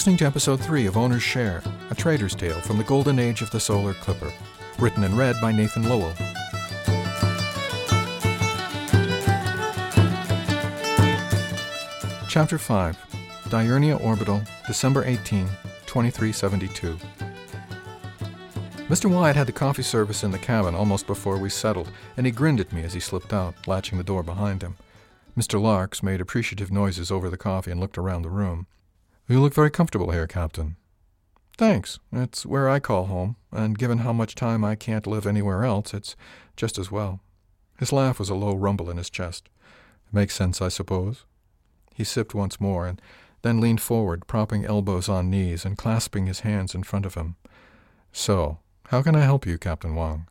Listening to episode 3 of Owner's Share, a trader's tale from the golden age of the solar clipper, written and read by Nathan Lowell. Chapter 5 Diurnia Orbital, December 18, 2372. Mr. Wyatt had the coffee service in the cabin almost before we settled, and he grinned at me as he slipped out, latching the door behind him. Mr. Larks made appreciative noises over the coffee and looked around the room. You look very comfortable here, Captain. Thanks. It's where I call home, and given how much time I can't live anywhere else, it's just as well. His laugh was a low rumble in his chest. Makes sense, I suppose. He sipped once more, and then leaned forward, propping elbows on knees and clasping his hands in front of him. So, how can I help you, Captain Wang?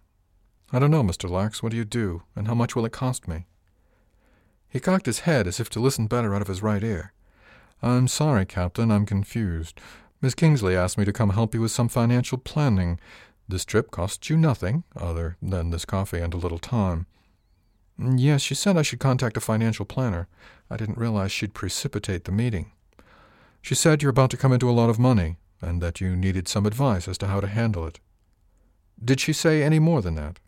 I don't know, Mr. Larks. What do you do, and how much will it cost me? He cocked his head as if to listen better out of his right ear. I'm sorry, Captain, I'm confused. Miss Kingsley asked me to come help you with some financial planning. This trip costs you nothing, other than this coffee and a little time. Yes, she said I should contact a financial planner. I didn't realize she'd precipitate the meeting. She said you're about to come into a lot of money, and that you needed some advice as to how to handle it. Did she say any more than that?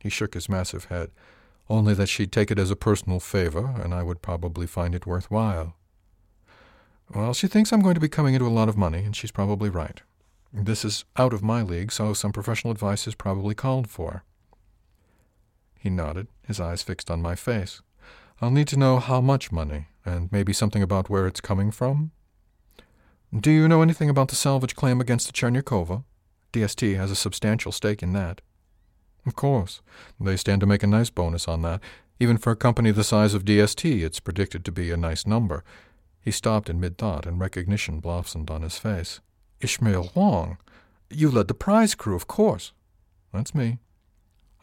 He shook his massive head. Only that she'd take it as a personal favor, and I would probably find it worthwhile. Well, she thinks I'm going to be coming into a lot of money, and she's probably right. This is out of my league, so some professional advice is probably called for. He nodded, his eyes fixed on my face. I'll need to know how much money, and maybe something about where it's coming from. Do you know anything about the salvage claim against the Chernyakova? DST has a substantial stake in that. Of course. They stand to make a nice bonus on that. Even for a company the size of DST, it's predicted to be a nice number. He stopped in mid thought, and recognition blossomed on his face. Ishmael Wang! You led the prize crew, of course. That's me.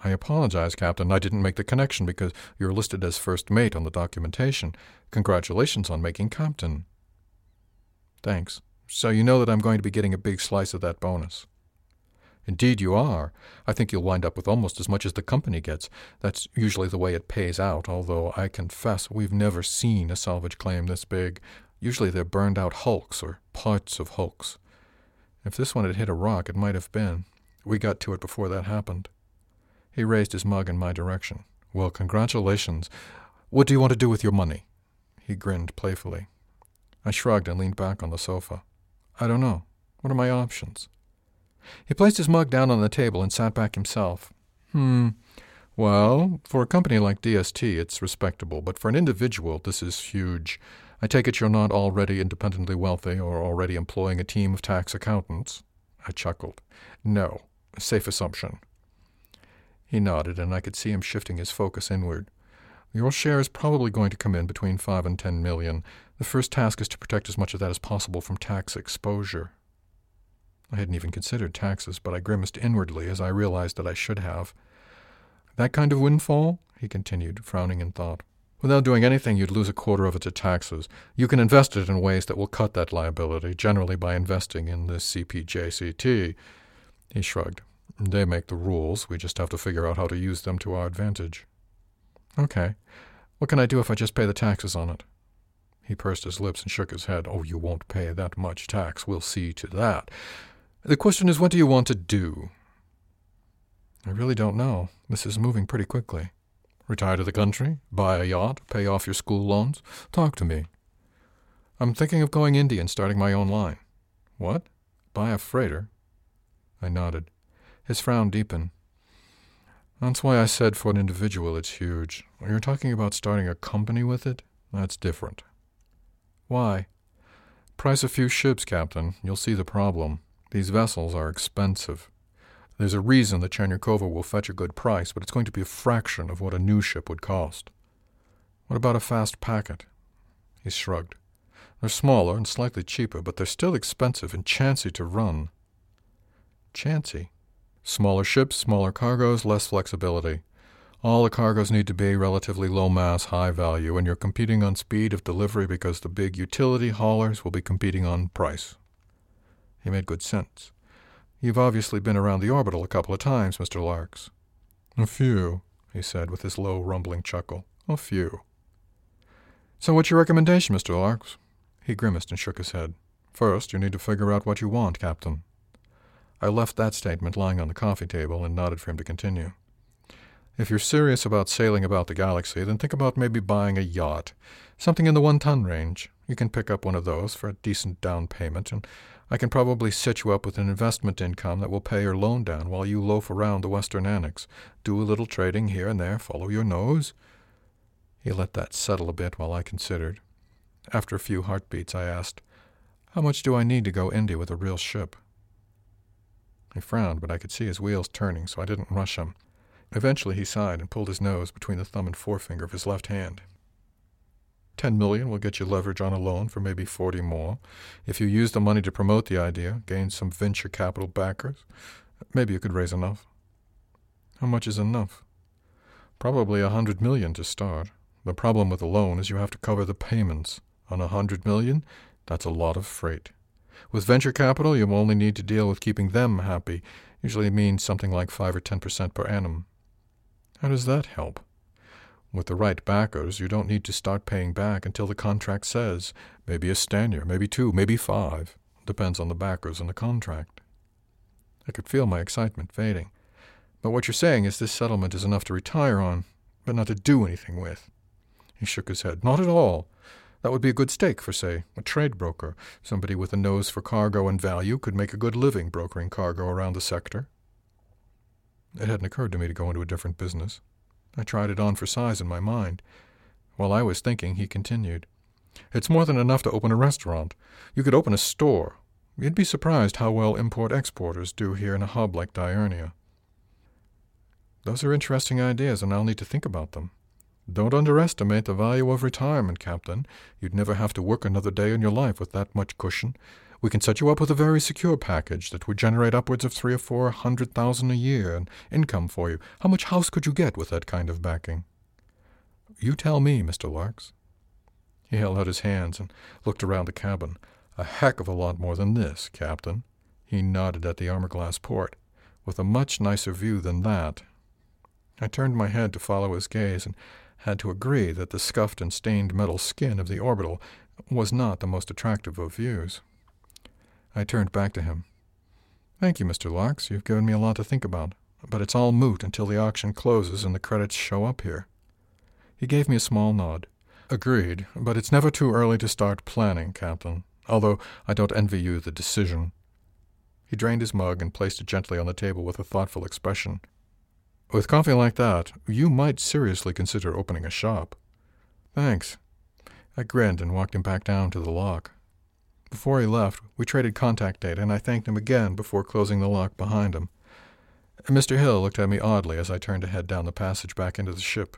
I apologize, Captain. I didn't make the connection because you're listed as first mate on the documentation. Congratulations on making captain. Thanks. So you know that I'm going to be getting a big slice of that bonus. Indeed, you are. I think you'll wind up with almost as much as the company gets. That's usually the way it pays out, although I confess we've never seen a salvage claim this big. Usually they're burned out hulks or parts of hulks. If this one had hit a rock, it might have been. We got to it before that happened. He raised his mug in my direction. Well, congratulations. What do you want to do with your money? He grinned playfully. I shrugged and leaned back on the sofa. I don't know. What are my options? He placed his mug down on the table and sat back himself. Hmm. Well, for a company like DST, it's respectable, but for an individual, this is huge. I take it you're not already independently wealthy or already employing a team of tax accountants? I chuckled. No. Safe assumption. He nodded, and I could see him shifting his focus inward. Your share is probably going to come in between five and ten million. The first task is to protect as much of that as possible from tax exposure. I hadn't even considered taxes, but I grimaced inwardly as I realized that I should have. That kind of windfall? he continued, frowning in thought. Without doing anything, you'd lose a quarter of it to taxes. You can invest it in ways that will cut that liability, generally by investing in the CPJCT. He shrugged. They make the rules. We just have to figure out how to use them to our advantage. Okay. What can I do if I just pay the taxes on it? He pursed his lips and shook his head. Oh, you won't pay that much tax. We'll see to that. The question is, what do you want to do? I really don't know. This is moving pretty quickly. Retire to the country? Buy a yacht? Pay off your school loans? Talk to me. I'm thinking of going Indy, starting my own line. What? Buy a freighter? I nodded. His frown deepened. That's why I said for an individual it's huge. You're talking about starting a company with it? That's different. Why? Price a few ships, Captain. You'll see the problem. These vessels are expensive. There's a reason the Chernyakova will fetch a good price, but it's going to be a fraction of what a new ship would cost. What about a fast packet? He shrugged. They're smaller and slightly cheaper, but they're still expensive and chancy to run. Chancy? Smaller ships, smaller cargoes, less flexibility. All the cargoes need to be relatively low mass, high value, and you're competing on speed of delivery because the big utility haulers will be competing on price. He made good sense. You've obviously been around the orbital a couple of times, Mr. Larks. A few, he said with his low, rumbling chuckle. A few. So what's your recommendation, Mr. Larks? He grimaced and shook his head. First, you need to figure out what you want, Captain. I left that statement lying on the coffee table and nodded for him to continue. If you're serious about sailing about the galaxy, then think about maybe buying a yacht, something in the one ton range. You can pick up one of those for a decent down payment, and I can probably set you up with an investment income that will pay your loan down while you loaf around the Western Annex. Do a little trading here and there, follow your nose. He let that settle a bit while I considered. After a few heartbeats, I asked, How much do I need to go Indy with a real ship? He frowned, but I could see his wheels turning, so I didn't rush him. Eventually he sighed and pulled his nose between the thumb and forefinger of his left hand. Ten million will get you leverage on a loan for maybe forty more. If you use the money to promote the idea, gain some venture capital backers, maybe you could raise enough. How much is enough? Probably a hundred million to start. The problem with a loan is you have to cover the payments. On a hundred million, that's a lot of freight. With venture capital, you only need to deal with keeping them happy. Usually means something like 5 or 10% per annum. How does that help? With the right backers, you don't need to start paying back until the contract says. Maybe a stanyer, maybe two, maybe five. Depends on the backers and the contract. I could feel my excitement fading. But what you're saying is this settlement is enough to retire on, but not to do anything with. He shook his head. Not at all. That would be a good stake for, say, a trade broker. Somebody with a nose for cargo and value could make a good living brokering cargo around the sector. It hadn't occurred to me to go into a different business. I tried it on for size in my mind. While I was thinking, he continued. It's more than enough to open a restaurant. You could open a store. You'd be surprised how well import exporters do here in a hub like Diurnia. Those are interesting ideas, and I'll need to think about them. Don't underestimate the value of retirement, Captain. You'd never have to work another day in your life with that much cushion. We can set you up with a very secure package that would generate upwards of three or four hundred thousand a year in income for you. How much house could you get with that kind of backing? You tell me, Mr. Larks. He held out his hands and looked around the cabin. A heck of a lot more than this, Captain. He nodded at the armor glass port. With a much nicer view than that. I turned my head to follow his gaze and had to agree that the scuffed and stained metal skin of the orbital was not the most attractive of views. I turned back to him. Thank you, Mr. Larks. You've given me a lot to think about, but it's all moot until the auction closes and the credits show up here. He gave me a small nod. Agreed, but it's never too early to start planning, Captain, although I don't envy you the decision. He drained his mug and placed it gently on the table with a thoughtful expression. With coffee like that, you might seriously consider opening a shop. Thanks. I grinned and walked him back down to the lock. Before he left, we traded contact data, and I thanked him again before closing the lock behind him. Mr. Hill looked at me oddly as I turned to head down the passage back into the ship.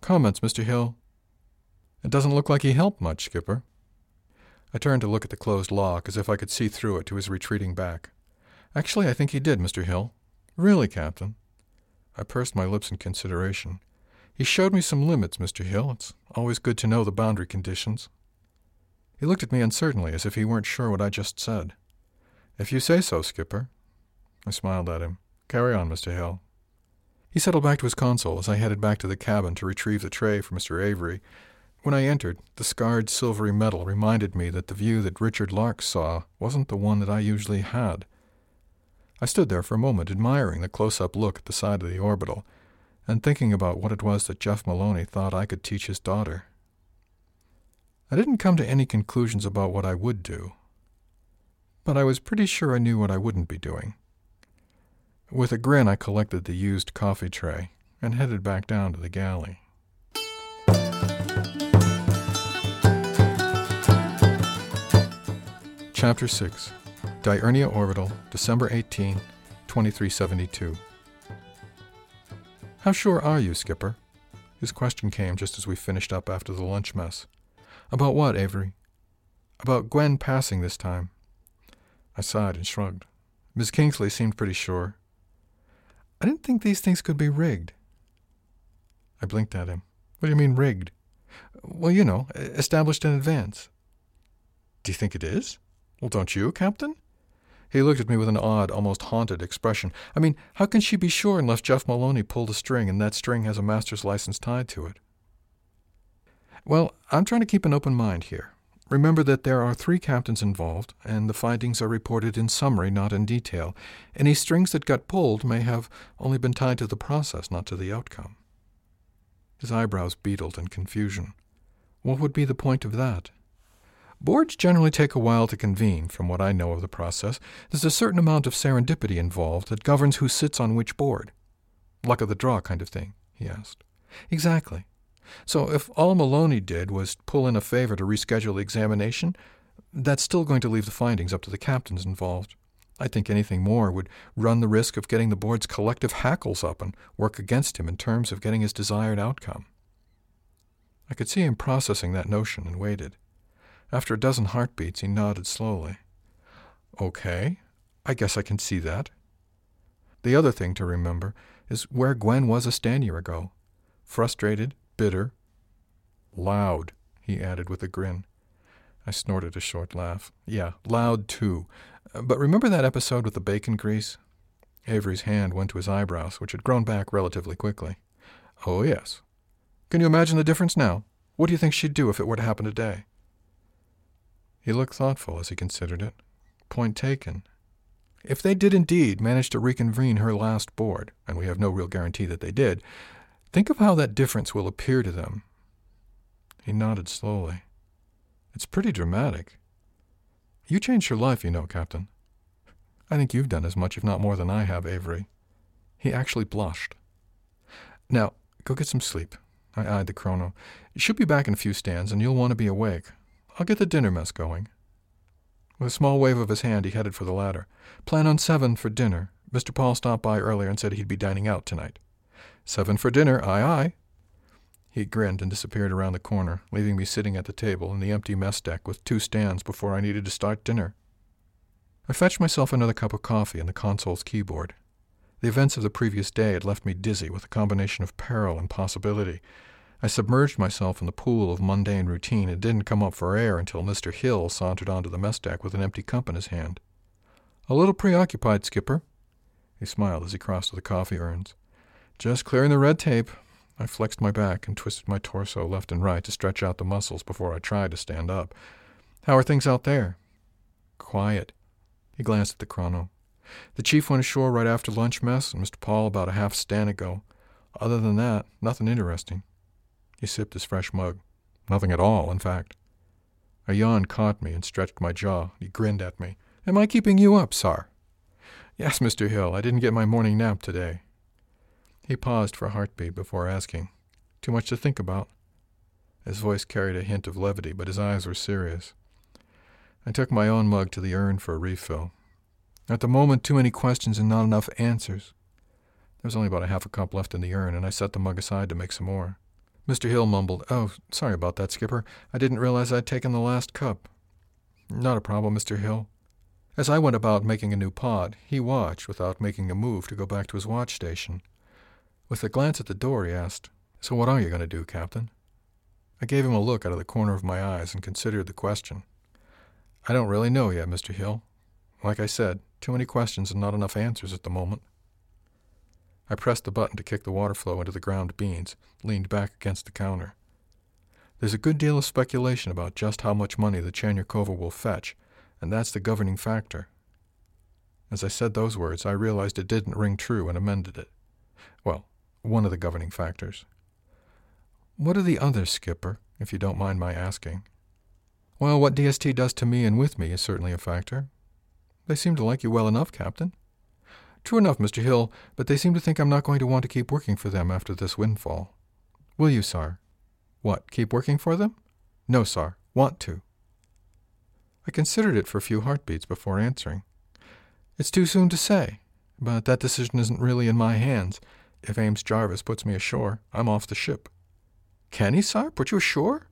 Comments, Mr. Hill? It doesn't look like he helped much, Skipper. I turned to look at the closed lock as if I could see through it to his retreating back. Actually, I think he did, Mr. Hill. Really, Captain. I pursed my lips in consideration. He showed me some limits, Mr. Hill. It's always good to know the boundary conditions. He looked at me uncertainly, as if he weren't sure what I just said. If you say so, Skipper. I smiled at him. Carry on, Mr. Hill. He settled back to his console as I headed back to the cabin to retrieve the tray for Mr. Avery. When I entered, the scarred silvery metal reminded me that the view that Richard Lark saw wasn't the one that I usually had. I stood there for a moment admiring the close up look at the side of the orbital, and thinking about what it was that Jeff Maloney thought I could teach his daughter. I didn't come to any conclusions about what I would do, but I was pretty sure I knew what I wouldn't be doing. With a grin, I collected the used coffee tray and headed back down to the galley. Chapter 6 Diurnia Orbital, December 18, 2372. How sure are you, Skipper? His question came just as we finished up after the lunch mess. About what, Avery? About Gwen passing this time. I sighed and shrugged. Miss Kingsley seemed pretty sure. I didn't think these things could be rigged. I blinked at him. What do you mean rigged? Well, you know, established in advance. Do you think it is? Well, don't you, Captain? He looked at me with an odd, almost haunted expression. I mean, how can she be sure unless Jeff Maloney pulled a string and that string has a master's license tied to it? Well, I'm trying to keep an open mind here. Remember that there are three captains involved, and the findings are reported in summary, not in detail. Any strings that got pulled may have only been tied to the process, not to the outcome. His eyebrows beetled in confusion. What would be the point of that? Boards generally take a while to convene, from what I know of the process. There's a certain amount of serendipity involved that governs who sits on which board. Luck of the draw kind of thing, he asked. Exactly. So if all Maloney did was pull in a favor to reschedule the examination, that's still going to leave the findings up to the captains involved. I think anything more would run the risk of getting the board's collective hackles up and work against him in terms of getting his desired outcome. I could see him processing that notion and waited. After a dozen heartbeats, he nodded slowly. Okay, I guess I can see that. The other thing to remember is where Gwen was a stanyer ago. Frustrated, bitter, loud, he added with a grin. I snorted a short laugh. Yeah, loud too. Uh, but remember that episode with the bacon grease? Avery's hand went to his eyebrows, which had grown back relatively quickly. Oh, yes. Can you imagine the difference now? What do you think she'd do if it were to happen today? He looked thoughtful as he considered it. Point taken. If they did indeed manage to reconvene her last board, and we have no real guarantee that they did, think of how that difference will appear to them. He nodded slowly. It's pretty dramatic. You changed your life, you know, Captain. I think you've done as much, if not more, than I have, Avery. He actually blushed. Now, go get some sleep. I eyed the chrono. Should be back in a few stans, and you'll want to be awake. I'll get the dinner mess going. With a small wave of his hand, he headed for the ladder. Plan on seven for dinner. Mr. Paul stopped by earlier and said he'd be dining out tonight. Seven for dinner, aye aye. He grinned and disappeared around the corner, leaving me sitting at the table in the empty mess deck with two stans before I needed to start dinner. I fetched myself another cup of coffee and the console's keyboard. The events of the previous day had left me dizzy with a combination of peril and possibility. I submerged myself in the pool of mundane routine and didn't come up for air until Mr. Hill sauntered onto the mess deck with an empty cup in his hand. A little preoccupied, Skipper. He smiled as he crossed to the coffee urns. Just clearing the red tape. I flexed my back and twisted my torso left and right to stretch out the muscles before I tried to stan up. How are things out there? Quiet. He glanced at the chrono. The chief went ashore right after lunch mess, and Mr. Paul about a half stand ago. Other than that, nothing interesting. He sipped his fresh mug. Nothing at all, in fact. A yawn caught me and stretched my jaw. He grinned at me. Am I keeping you up, sir? Yes, Mr. Hill. I didn't get my morning nap today. He paused for a heartbeat before asking, Too much to think about? His voice carried a hint of levity, but his eyes were serious. I took my own mug to the urn for a refill. At the moment, too many questions and not enough answers. There was only about a half a cup left in the urn, and I set the mug aside to make some more. Mr. Hill mumbled, Oh, sorry about that, Skipper. I didn't realize I'd taken the last cup. Not a problem, Mr. Hill. As I went about making a new pod, he watched without making a move to go back to his watch station. With a glance at the door, he asked, So what are you going to do, Captain? I gave him a look out of the corner of my eyes and considered the question. I don't really know yet, Mr. Hill. Like I said, too many questions and not enough answers at the moment. I pressed the button to kick the water flow into the ground beans, leaned back against the counter. There's a good deal of speculation about just how much money the Chernyakova will fetch, and that's the governing factor. As I said those words, I realized it didn't ring true and amended it. Well, one of the governing factors. What are the others, Skipper, if you don't mind my asking? Well, what DST does to me and with me is certainly a factor. They seem to like you well enough, Captain. True enough, Mr. Hill, but they seem to think I'm not going to want to keep working for them after this windfall. Will you, sir? What, keep working for them? No, sir. Want to. I considered it for a few heartbeats before answering. It's too soon to say, but that decision isn't really in my hands. If Ames Jarvis puts me ashore, I'm off the ship. Can he, sir, put you ashore?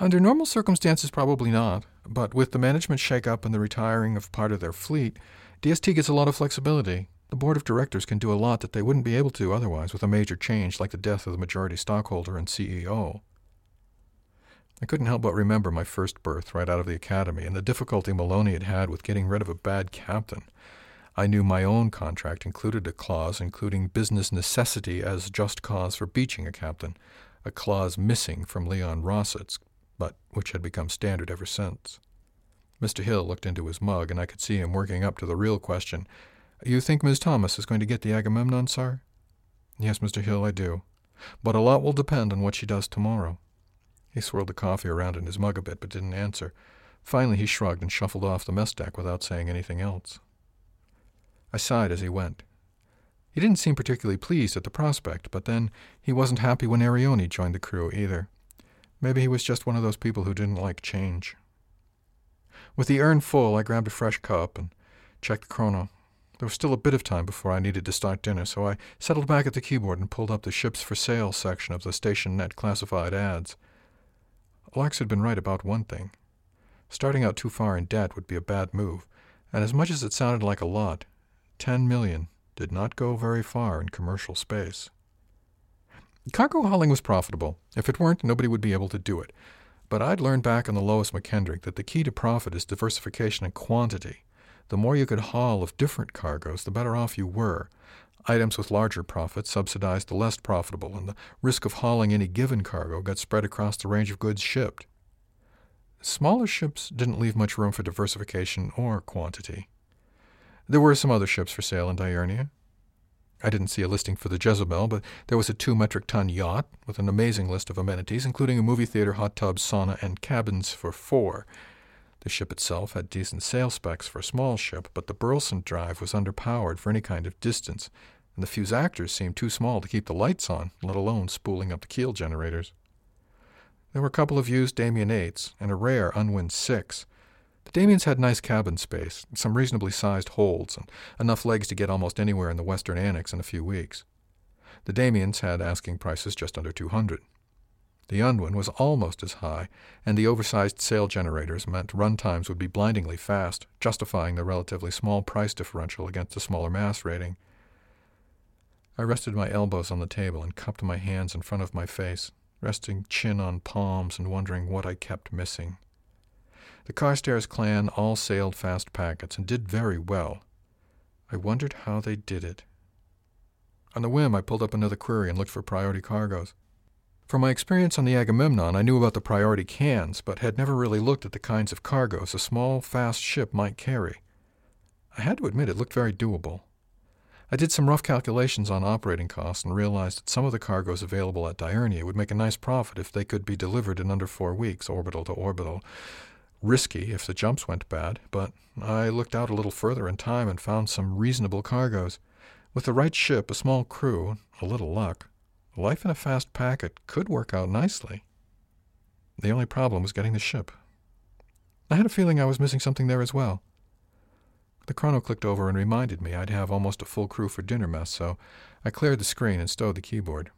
Under normal circumstances, probably not, but with the management shake-up and the retiring of part of their fleet, DST gets a lot of flexibility. The board of directors can do a lot that they wouldn't be able to otherwise with a major change like the death of the majority stockholder and CEO. I couldn't help but remember my first berth right out of the academy and the difficulty Maloney had had with getting rid of a bad captain. I knew my own contract included a clause including business necessity as just cause for beaching a captain, a clause missing from Leon Rossett's, but which had become standard ever since. Mr. Hill looked into his mug, and I could see him working up to the real question. You think Miss Thomas is going to get the Agamemnon, sir? Yes, Mr. Hill, I do. But a lot will depend on what she does tomorrow. He swirled the coffee around in his mug a bit, but didn't answer. Finally, he shrugged and shuffled off the mess deck without saying anything else. I sighed as he went. He didn't seem particularly pleased at the prospect, but then he wasn't happy when Arione joined the crew either. Maybe he was just one of those people who didn't like change. With the urn full, I grabbed a fresh cup and checked the chrono. There was still a bit of time before I needed to start dinner, so I settled back at the keyboard and pulled up the ships for sale section of the station net classified ads. Larks had been right about one thing. Starting out too far in debt would be a bad move, and as much as it sounded like a lot, ten million did not go very far in commercial space. Cargo hauling was profitable. If it weren't, nobody would be able to do it. But I'd learned back on the Lois McKendrick that the key to profit is diversification and quantity. The more you could haul of different cargoes, the better off you were. Items with larger profits subsidized the less profitable, and the risk of hauling any given cargo got spread across the range of goods shipped. Smaller ships didn't leave much room for diversification or quantity. There were some other ships for sale in Diurnia. I didn't see a listing for the Jezebel, but there was a two metric ton yacht with an amazing list of amenities, including a movie theater, hot tub, sauna, and cabins for four. The ship itself had decent sail specs for a small ship, but the Burleson drive was underpowered for any kind of distance, and the fusactors seemed too small to keep the lights on, let alone spooling up the keel generators. There were a couple of used Damien 8s and a rare Unwin 6. The Damiens had nice cabin space, some reasonably sized holds, and enough legs to get almost anywhere in the Western Annex in a few weeks. The Damiens had asking prices just under 200. The Unwin was almost as high, and the oversized sail generators meant run times would be blindingly fast, justifying the relatively small price differential against the smaller mass rating. I rested my elbows on the table and cupped my hands in front of my face, resting chin on palms and wondering what I kept missing. The Carstairs clan all sailed fast packets and did very well. I wondered how they did it. On the whim, I pulled up another query and looked for priority cargoes. From my experience on the Agamemnon, I knew about the priority cans, but had never really looked at the kinds of cargoes a small, fast ship might carry. I had to admit it looked very doable. I did some rough calculations on operating costs and realized that some of the cargoes available at Diurnia would make a nice profit if they could be delivered in under four weeks, orbital to orbital. Risky if the jumps went bad, but I looked out a little further in time and found some reasonable cargoes. With the right ship, a small crew, a little luck, Life in a fast packet could work out nicely. The only problem was getting the ship. I had a feeling I was missing something there as well. The chrono clicked over and reminded me I'd have almost a full crew for dinner mess, so I cleared the screen and stowed the keyboard.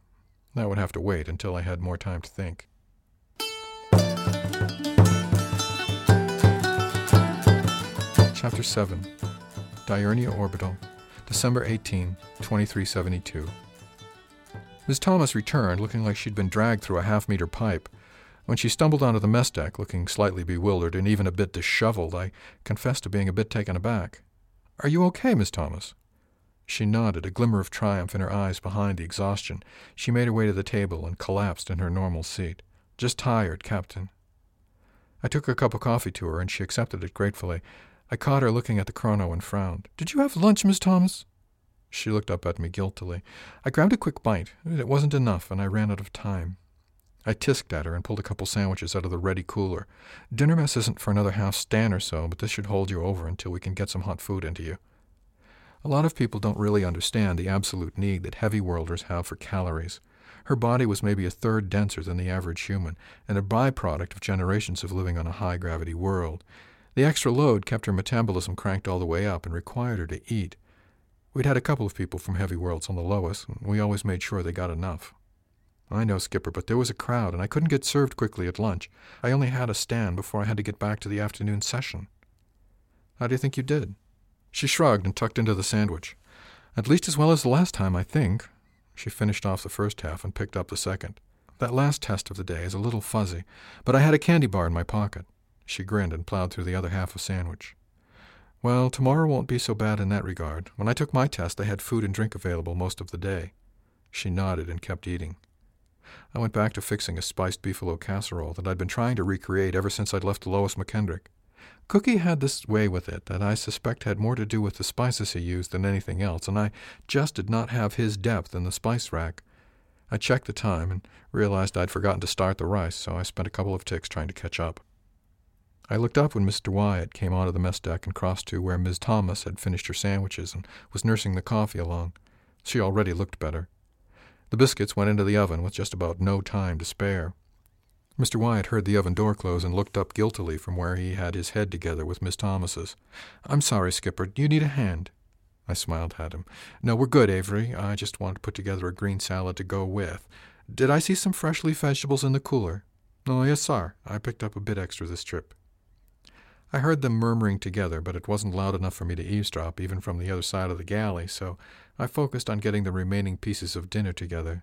That would have to wait until I had more time to think. Chapter 7 Diurnia Orbital, December 18, 2372. Miss Thomas returned, looking like she'd been dragged through a half meter pipe. When she stumbled onto the mess deck, looking slightly bewildered and even a bit disheveled, I confessed to being a bit taken aback. Are you okay, Miss Thomas? She nodded, a glimmer of triumph in her eyes behind the exhaustion. She made her way to the table and collapsed in her normal seat. Just tired, Captain. I took a cup of coffee to her, and she accepted it gratefully. I caught her looking at the chrono and frowned. Did you have lunch, Miss Thomas? She looked up at me guiltily. I grabbed a quick bite. It wasn't enough, and I ran out of time. I tisked at her and pulled a couple sandwiches out of the ready cooler. Dinner mess isn't for another half stan or so, but this should hold you over until we can get some hot food into you. A lot of people don't really understand the absolute need that heavy worlders have for calories. Her body was maybe a third denser than the average human, and a byproduct of generations of living on a high gravity world. The extra load kept her metabolism cranked all the way up and required her to eat. We'd had a couple of people from Heavy Worlds on the Lois, and we always made sure they got enough. I know, Skipper, but there was a crowd, and I couldn't get served quickly at lunch. I only had a stan before I had to get back to the afternoon session. How do you think you did? She shrugged and tucked into the sandwich. At least as well as the last time, I think. She finished off the first half and picked up the second. That last test of the day is a little fuzzy, but I had a candy bar in my pocket. She grinned and plowed through the other half of sandwich. Well, tomorrow won't be so bad in that regard. When I took my test, I had food and drink available most of the day. She nodded and kept eating. I went back to fixing a spiced beefalo casserole that I'd been trying to recreate ever since I'd left Lois McKendrick. Cookie had this way with it that I suspect had more to do with the spices he used than anything else, and I just did not have his depth in the spice rack. I checked the time and realized I'd forgotten to start the rice, so I spent a couple of ticks trying to catch up. I looked up when Mr. Wyatt came onto the mess deck and crossed to where Miss Thomas had finished her sandwiches and was nursing the coffee along. She already looked better. The biscuits went into the oven with just about no time to spare. Mr. Wyatt heard the oven door close and looked up guiltily from where he had his head together with Miss Thomas's. I'm sorry, Skipper. Do you need a hand? I smiled at him. No, we're good, Avery. I just wanted to put together a green salad to go with. Did I see some fresh leaf vegetables in the cooler? Oh, yes, sir. I picked up a bit extra this trip. I heard them murmuring together, but it wasn't loud enough for me to eavesdrop, even from the other side of the galley, so I focused on getting the remaining pieces of dinner together.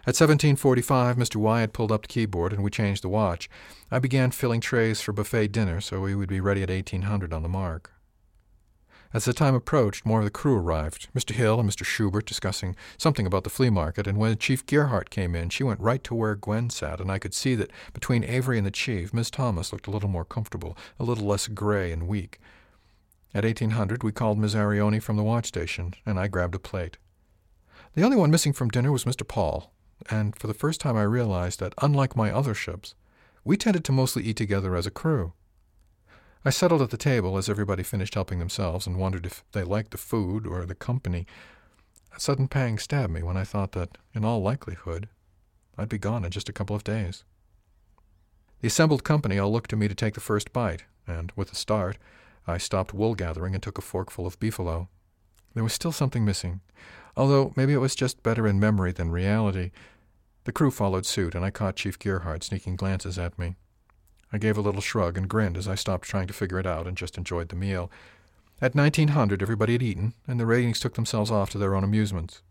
At 1745, Mr. Wyatt pulled up the keyboard and we changed the watch. I began filling trays for buffet dinner so we would be ready at 1800 on the mark. As the time approached, more of the crew arrived, Mr. Hill and Mr. Schubert discussing something about the flea market, and when Chief Gerhardt came in, she went right to where Gwen sat, and I could see that between Avery and the chief, Miss Thomas looked a little more comfortable, a little less gray and weak. At 1800, we called Miss Arione from the watch station, and I grabbed a plate. The only one missing from dinner was Mr. Paul, and for the first time I realized that, unlike my other ships, we tended to mostly eat together as a crew. I settled at the table as everybody finished helping themselves and wondered if they liked the food or the company. A sudden pang stabbed me when I thought that, in all likelihood, I'd be gone in just a couple of days. The assembled company all looked to me to take the first bite, and with a start, I stopped wool gathering and took a forkful of beefalo. There was still something missing although maybe it was just better in memory than reality. The crew followed suit, and I caught Chief Gerhardt sneaking glances at me. I gave a little shrug and grinned as I stopped trying to figure it out and just enjoyed the meal. At 1900, everybody had eaten, and the ratings took themselves off to their own amusements.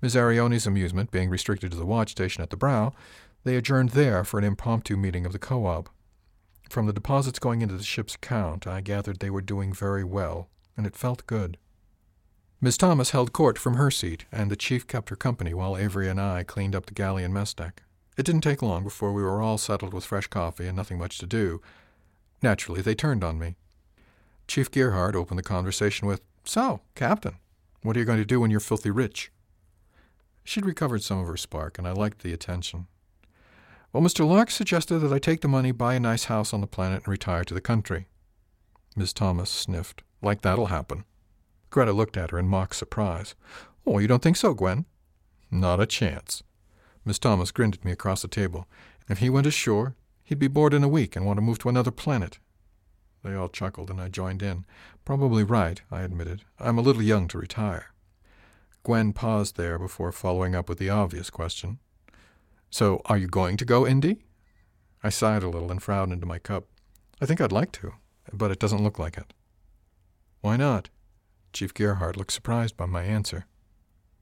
Miss Arione's amusement being restricted to the watch station at the Brow, they adjourned there for an impromptu meeting of the co-op. From the deposits going into the ship's account, I gathered they were doing very well, and it felt good. Miss Thomas held court from her seat, and the chief kept her company while Avery and I cleaned up the galley and mess deck. It didn't take long before we were all settled with fresh coffee and nothing much to do. Naturally, they turned on me. Chief Gerhardt opened the conversation with, So, Captain, what are you going to do when you're filthy rich? She'd recovered some of her spark, and I liked the attention. Well, Mr. Lark suggested that I take the money, buy a nice house on the planet, and retire to the country. Miss Thomas sniffed. Like that'll happen. Greta looked at her in mock surprise. Oh, you don't think so, Gwen? Not a chance. Miss Thomas grinned at me across the table. If he went ashore, he'd be bored in a week and want to move to another planet. They all chuckled, and I joined in. Probably right, I admitted. I'm a little young to retire. Gwen paused there before following up with the obvious question. So, are you going to go, Indy? I sighed a little and frowned into my cup. I think I'd like to, but it doesn't look like it. Why not? Chief Gerhardt looked surprised by my answer.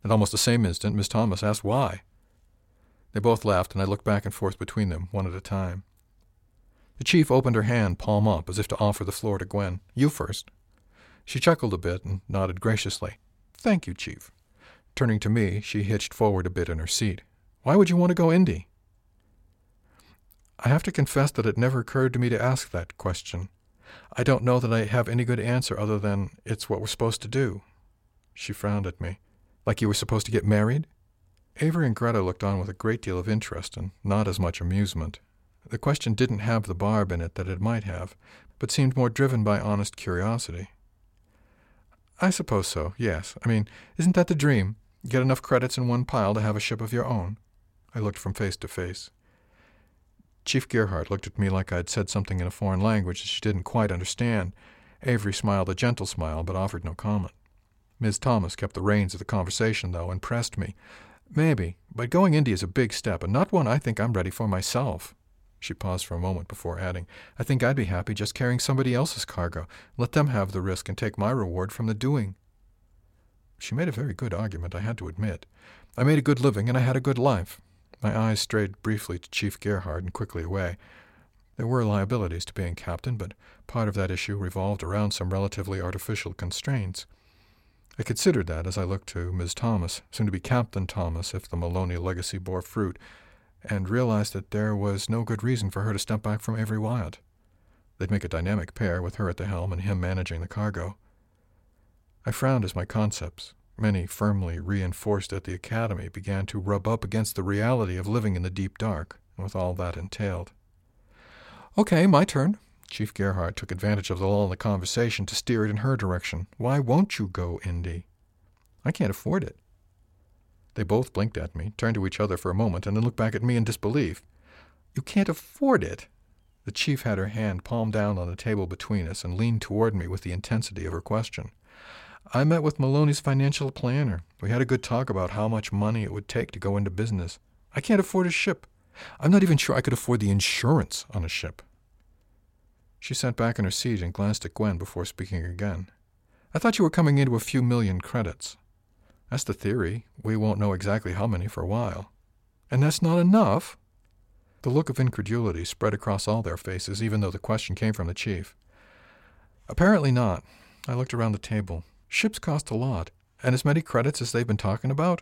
At almost the same instant, Miss Thomas asked why. They both laughed, and I looked back and forth between them, one at a time. The chief opened her hand, palm up, as if to offer the floor to Gwen. You first. She chuckled a bit and nodded graciously. Thank you, Chief. Turning to me, she hitched forward a bit in her seat. Why would you want to go Indy? I have to confess that it never occurred to me to ask that question. I don't know that I have any good answer other than it's what we're supposed to do. She frowned at me. Like you were supposed to get married? Avery and Greta looked on with a great deal of interest and not as much amusement. The question didn't have the barb in it that it might have, but seemed more driven by honest curiosity. I suppose so, yes. I mean, isn't that the dream? Get enough credits in one pile to have a ship of your own? I looked from face to face. Chief Gerhardt looked at me like I'd said something in a foreign language that she didn't quite understand. Avery smiled a gentle smile, but offered no comment. Miss Thomas kept the reins of the conversation, though, and pressed me. Maybe, but going Indy is a big step, and not one I think I'm ready for myself. She paused for a moment before adding, I think I'd be happy just carrying somebody else's cargo. Let them have the risk and take my reward from the doing. She made a very good argument, I had to admit. I made a good living, and I had a good life. My eyes strayed briefly to Chief Gerhardt and quickly away. There were liabilities to being captain, but part of that issue revolved around some relatively artificial constraints. I considered that as I looked to Miss Thomas, soon to be Captain Thomas if the Maloney legacy bore fruit. and realized that there was no good reason for her to step back from Avery Wyatt. They'd make a dynamic pair with her at the helm and him managing the cargo. I frowned as my concepts, many firmly reinforced at the academy, began to rub up against the reality of living in the deep dark, and with all that entailed. Okay, my turn. Chief Gerhardt took advantage of the lull in the conversation to steer it in her direction. Why won't you go, Indy? I can't afford it. They both blinked at me, turned to each other for a moment, and then looked back at me in disbelief. You can't afford it? The chief had her hand palm down on the table between us and leaned toward me with the intensity of her question. I met with Maloney's financial planner. We had a good talk about how much money it would take to go into business. I can't afford a ship. I'm not even sure I could afford the insurance on a ship. She sat back in her seat and glanced at Gwen before speaking again. I thought you were coming into a few million credits. That's the theory. We won't know exactly how many for a while. And that's not enough? The look of incredulity spread across all their faces, even though the question came from the chief. Apparently not. I looked around the table. Ships cost a lot, and as many credits as they've been talking about,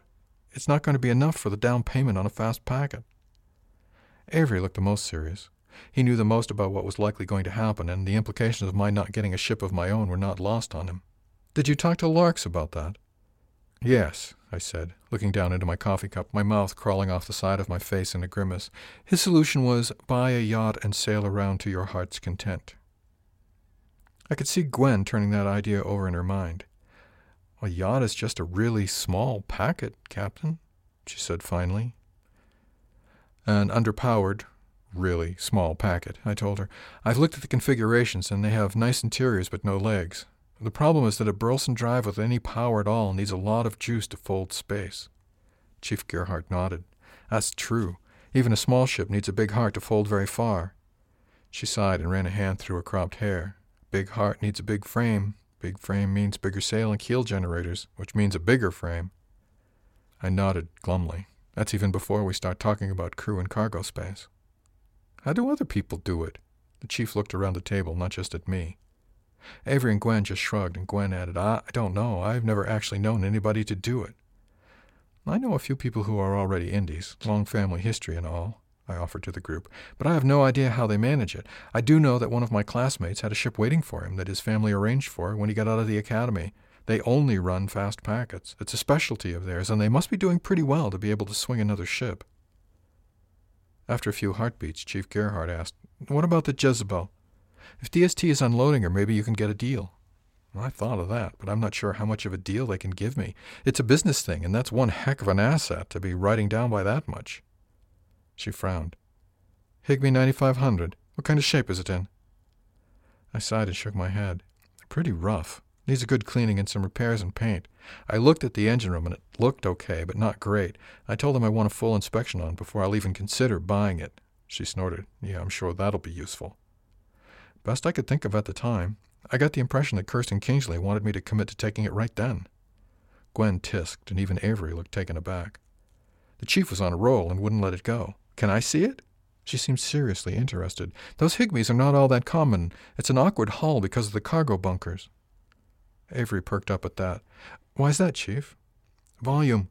it's not going to be enough for the down payment on a fast packet. Avery looked the most serious. He knew the most about what was likely going to happen, and the implications of my not getting a ship of my own were not lost on him. Did you talk to Larks about that? Yes, I said, looking down into my coffee cup, my mouth crawling off the side of my face in a grimace. His solution was buy a yacht and sail around to your heart's content. I could see Gwen turning that idea over in her mind. A yacht is just a really small packet, Captain, she said finally. An underpowered, really small packet, I told her. I've looked at the configurations, and they have nice interiors but no legs. The problem is that a Burleson drive with any power at all needs a lot of juice to fold space. Chief Gerhardt nodded. That's true. Even a small ship needs a big heart to fold very far. She sighed and ran a hand through her cropped hair. Big heart needs a big frame. Big frame means bigger sail and keel generators, which means a bigger frame. I nodded glumly. That's even before we start talking about crew and cargo space. How do other people do it? The chief looked around the table, not just at me. Avery and Gwen just shrugged, and Gwen added, I don't know. I've never actually known anybody to do it. I know a few people who are already Indies, long family history and all, I offered to the group, but I have no idea how they manage it. I do know that one of my classmates had a ship waiting for him that his family arranged for when he got out of the academy. They only run fast packets. It's a specialty of theirs, and they must be doing pretty well to be able to swing another ship. After a few heartbeats, Chief Gerhardt asked, What about the Jezebel? If DST is unloading her, maybe you can get a deal. Well, I thought of that, but I'm not sure how much of a deal they can give me. It's a business thing, and that's one heck of an asset to be writing down by that much. She frowned. Higbee 9500. What kind of shape is it in? I sighed and shook my head. Pretty rough. Needs a good cleaning and some repairs and paint. I looked at the engine room and it looked okay, but not great. I told him I want a full inspection on before I'll even consider buying it. She snorted. Yeah, I'm sure that'll be useful. Best I could think of at the time. I got the impression that Kirsten Kingsley wanted me to commit to taking it right then. Gwen tisked, and even Avery looked taken aback. The chief was on a roll and wouldn't let it go. Can I see it? She seemed seriously interested. Those Higbees are not all that common. It's an awkward hull because of the cargo bunkers. Avery perked up at that. Why's that, Chief? Volume.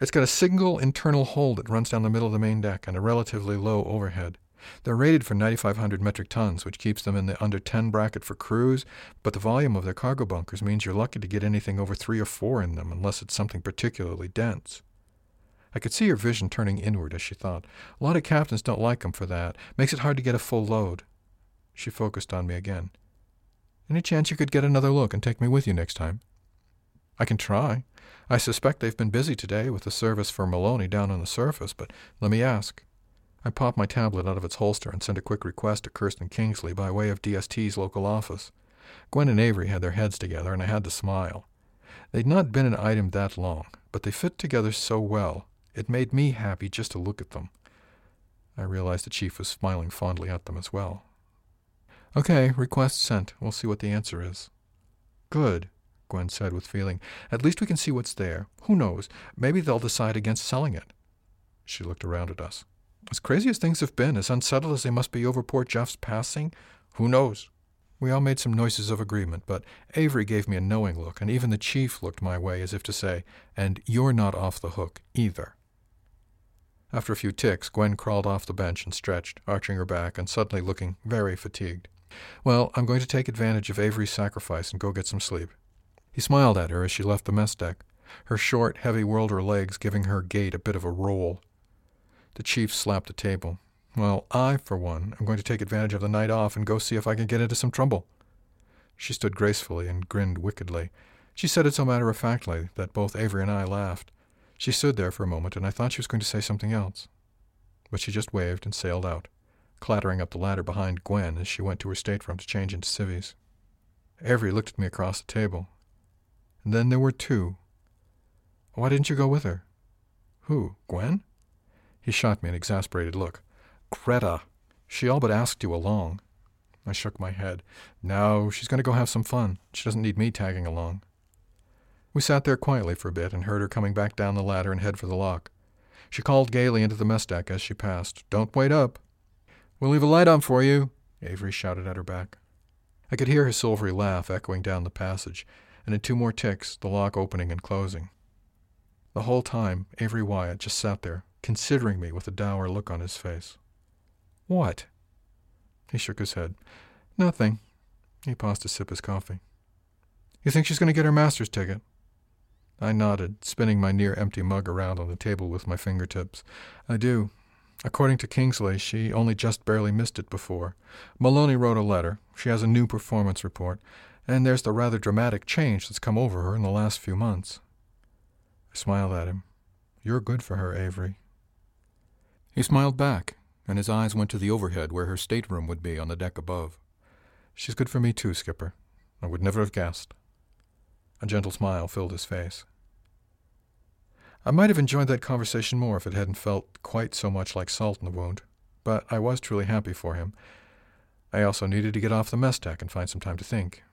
It's got a single internal hold that runs down the middle of the main deck and a relatively low overhead. They're rated for 9,500 metric tons, which keeps them in the under 10 bracket for crews, but the volume of their cargo bunkers means you're lucky to get anything over three or four in them, unless it's something particularly dense. I could see her vision turning inward as she thought. A lot of captains don't like 'em for that. Makes it hard to get a full load. She focused on me again. Any chance you could get another look and take me with you next time? I can try. I suspect they've been busy today with the service for Maloney down on the surface, but let me ask. I popped my tablet out of its holster and sent a quick request to Kirsten Kingsley by way of DST's local office. Gwen and Avery had their heads together, and I had to smile. They'd not been an item that long, but they fit together so well, it made me happy just to look at them. I realized the chief was smiling fondly at them as well. Okay, request sent. We'll see what the answer is. Good, Gwen said with feeling. At least we can see what's there. Who knows? Maybe they'll decide against selling it. She looked around at us. As crazy as things have been, as unsettled as they must be over poor Jeff's passing, who knows? We all made some noises of agreement, but Avery gave me a knowing look, and even the chief looked my way as if to say, And you're not off the hook either. After a few ticks, Gwen crawled off the bench and stretched, arching her back and suddenly looking very fatigued. Well, I'm going to take advantage of Avery's sacrifice and go get some sleep. He smiled at her as she left the mess deck, her short, heavy Worlder legs giving her gait a bit of a roll. The chief slapped the table. Well, I, for one, am going to take advantage of the night off and go see if I can get into some trouble. She stood gracefully and grinned wickedly. She said it so matter of factly that both Avery and I laughed. She stood there for a moment, and I thought she was going to say something else. But she just waved and sailed out, clattering up the ladder behind Gwen as she went to her stateroom to change into civvies. Avery looked at me across the table. And then there were two. Why didn't you go with her? Who? Gwen? He shot me an exasperated look. Greta. She all but asked you along. I shook my head. No, she's going to go have some fun. She doesn't need me tagging along. We sat there quietly for a bit and heard her coming back down the ladder and head for the lock. She called gaily into the mess deck as she passed. Don't wait up. We'll leave a light on for you, Avery shouted at her back. I could hear his silvery laugh echoing down the passage, and in two more ticks, the lock opening and closing. The whole time, Avery Wyatt just sat there, considering me with a dour look on his face. What? He shook his head. Nothing. He paused to sip his coffee. You think she's going to get her master's ticket? I nodded, spinning my near empty mug around on the table with my fingertips. I do. According to Kingsley, she only just barely missed it before. Maloney wrote a letter. She has a new performance report. And there's the rather dramatic change that's come over her in the last few months. I smiled at him. You're good for her, Avery. He smiled back, and his eyes went to the overhead where her stateroom would be on the deck above. She's good for me too, Skipper. I would never have guessed. A gentle smile filled his face. I might have enjoyed that conversation more if it hadn't felt quite so much like salt in the wound, but I was truly happy for him. I also needed to get off the mess deck and find some time to think.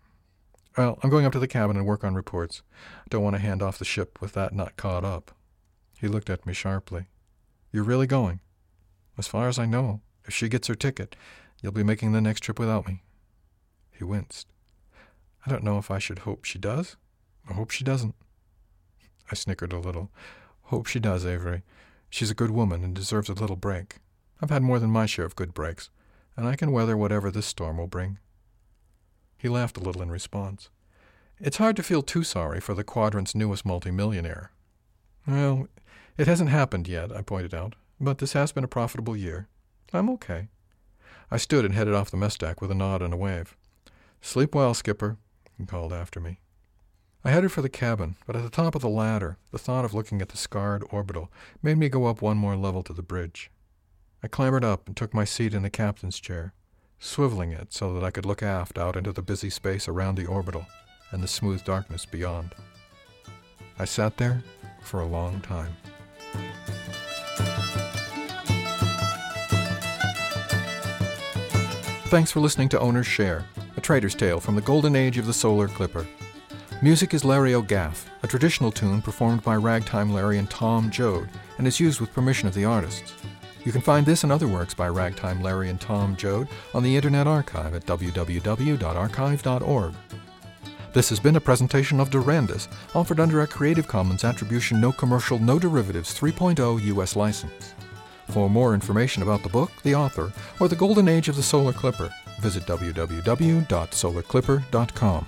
Well, I'm going up to the cabin and work on reports. Don't want to hand off the ship with that not caught up. He looked at me sharply. You're really going? As far as I know, if she gets her ticket, you'll be making the next trip without me. He winced. I don't know if I should hope she does or hope she doesn't. I snickered a little. Hope she does, Avery. She's a good woman and deserves a little break. I've had more than my share of good breaks, and I can weather whatever this storm will bring. He laughed a little in response. It's hard to feel too sorry for the quadrant's newest multimillionaire. Well, it hasn't happened yet, I pointed out. But this has been a profitable year. I'm okay. I stood and headed off the mess deck with a nod and a wave. Sleep well, Skipper, he called after me. I headed for the cabin, but at the top of the ladder, the thought of looking at the scarred orbital made me go up one more level to the bridge. I clambered up and took my seat in the captain's chair, swiveling it so that I could look aft out into the busy space around the orbital and the smooth darkness beyond. I sat there for a long time. Thanks for listening to Owner's Share, a trader's tale from the golden age of the solar clipper. Music is Larry O'Gaff, a traditional tune performed by Ragtime Larry and Tom Joad, and is used with permission of the artists. You can find this and other works by Ragtime Larry and Tom Joad on the Internet Archive at www.archive.org. This has been a presentation of Durandus, offered under a Creative Commons Attribution No Commercial No Derivatives 3.0 U.S. license. For more information about the book, the author, or the golden age of the solar clipper, visit www.solarclipper.com.